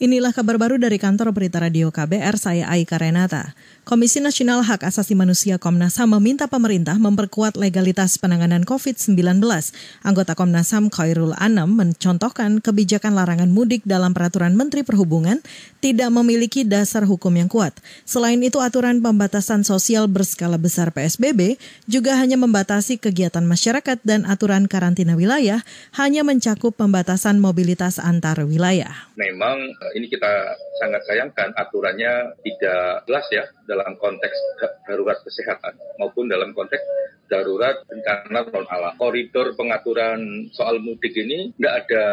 Inilah kabar baru dari kantor berita radio KBR, saya Aika Renata. Komisi Nasional Hak Asasi Manusia Komnas HAM meminta pemerintah memperkuat legalitas penanganan COVID-19. Anggota Komnas HAM Khairul Anam mencontohkan kebijakan larangan mudik dalam peraturan Menteri Perhubungan tidak memiliki dasar hukum yang kuat. Selain itu, aturan pembatasan sosial berskala besar PSBB juga hanya membatasi kegiatan masyarakat dan aturan karantina wilayah hanya mencakup pembatasan mobilitas antar wilayah. Memang ini kita sangat sayangkan aturannya tidak jelas ya dalam konteks darurat kesehatan maupun dalam konteks darurat bencana non alam. Koridor pengaturan soal mudik ini nggak ada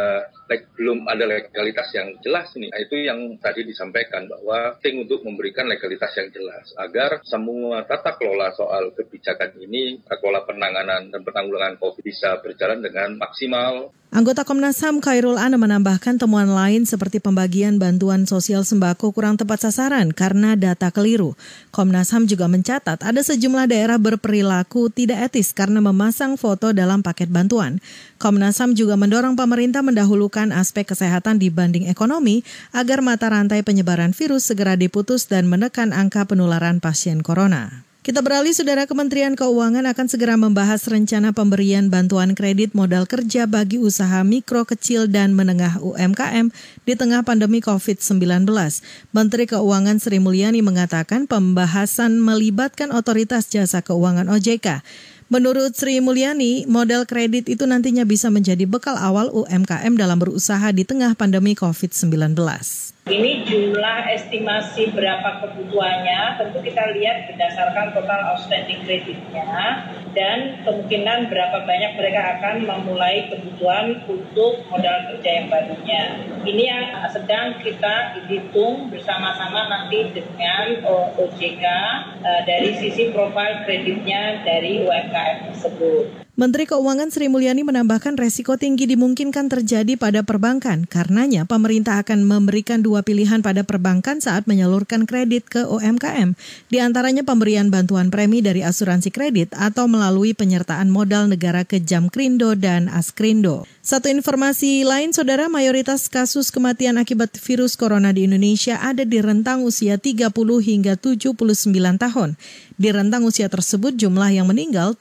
belum ada legalitas yang jelas nih. Nah, itu yang tadi disampaikan bahwa penting untuk memberikan legalitas yang jelas agar semua tata kelola soal kebijakan ini, tata kelola penanganan dan penanggulangan COVID bisa berjalan dengan maksimal. Anggota Komnas HAM Khairul Ana menambahkan temuan lain seperti pembagian bantuan sosial sembako kurang tepat sasaran karena data keliru. Komnas HAM juga mencatat ada sejumlah daerah berperilaku tidak etis karena memasang foto dalam paket bantuan. Komnas HAM juga mendorong pemerintah mendahulukan aspek kesehatan dibanding ekonomi agar mata rantai penyebaran virus segera diputus dan menekan angka penularan pasien corona. Kita beralih, Saudara Kementerian Keuangan akan segera membahas rencana pemberian bantuan kredit modal kerja bagi usaha mikro, kecil, dan menengah UMKM di tengah pandemi COVID-19. Menteri Keuangan Sri Mulyani mengatakan pembahasan melibatkan otoritas jasa keuangan OJK. Menurut Sri Mulyani, modal kredit itu nantinya bisa menjadi bekal awal UMKM dalam berusaha di tengah pandemi COVID-19. Ini jumlah estimasi berapa kebutuhannya tentu kita lihat berdasarkan total outstanding kreditnya dan kemungkinan berapa banyak mereka akan memulai kebutuhan untuk modal kerja yang barunya. Ini yang sedang kita hitung bersama-sama nanti dengan OJK eh, dari sisi profil kreditnya dari UMKM tersebut. Menteri Keuangan Sri Mulyani menambahkan resiko tinggi dimungkinkan terjadi pada perbankan. Karenanya pemerintah akan memberikan dua pilihan pada perbankan saat menyalurkan kredit ke UMKM. Di antaranya pemberian bantuan premi dari asuransi kredit atau melalui penyertaan modal negara ke Jamkrindo dan Askrindo. Satu informasi lain, saudara, mayoritas kasus kematian akibat virus corona di Indonesia ada di rentang usia 30 hingga 79 tahun. Di rentang usia tersebut jumlah yang meninggal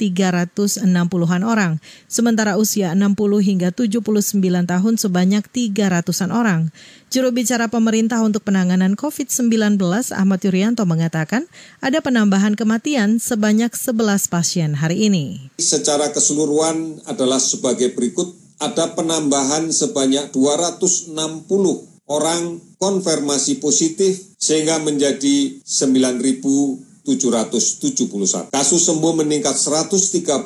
360-an orang, sementara usia 60 hingga 79 tahun sebanyak 300-an orang. Juru bicara pemerintah untuk penanganan COVID-19 Ahmad Yuryanto mengatakan ada penambahan kematian sebanyak 11 pasien hari ini. Secara keseluruhan adalah sebagai berikut, ada penambahan sebanyak 260 orang konfirmasi positif sehingga menjadi 9.000 771. Kasus sembuh meningkat 137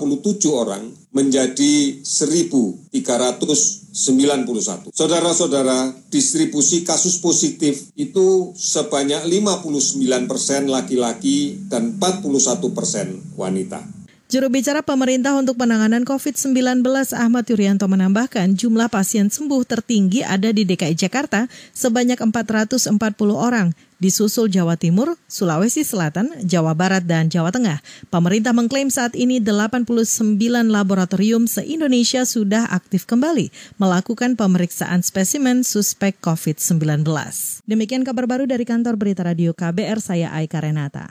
orang menjadi 1.391. Saudara-saudara, distribusi kasus positif itu sebanyak 59 persen laki-laki dan 41 persen wanita. Juru bicara pemerintah untuk penanganan COVID-19 Ahmad Yuryanto menambahkan jumlah pasien sembuh tertinggi ada di DKI Jakarta sebanyak 440 orang, disusul Jawa Timur, Sulawesi Selatan, Jawa Barat, dan Jawa Tengah. Pemerintah mengklaim saat ini 89 laboratorium se-Indonesia sudah aktif kembali melakukan pemeriksaan spesimen suspek COVID-19. Demikian kabar baru dari kantor berita radio KBR, saya Aika Renata.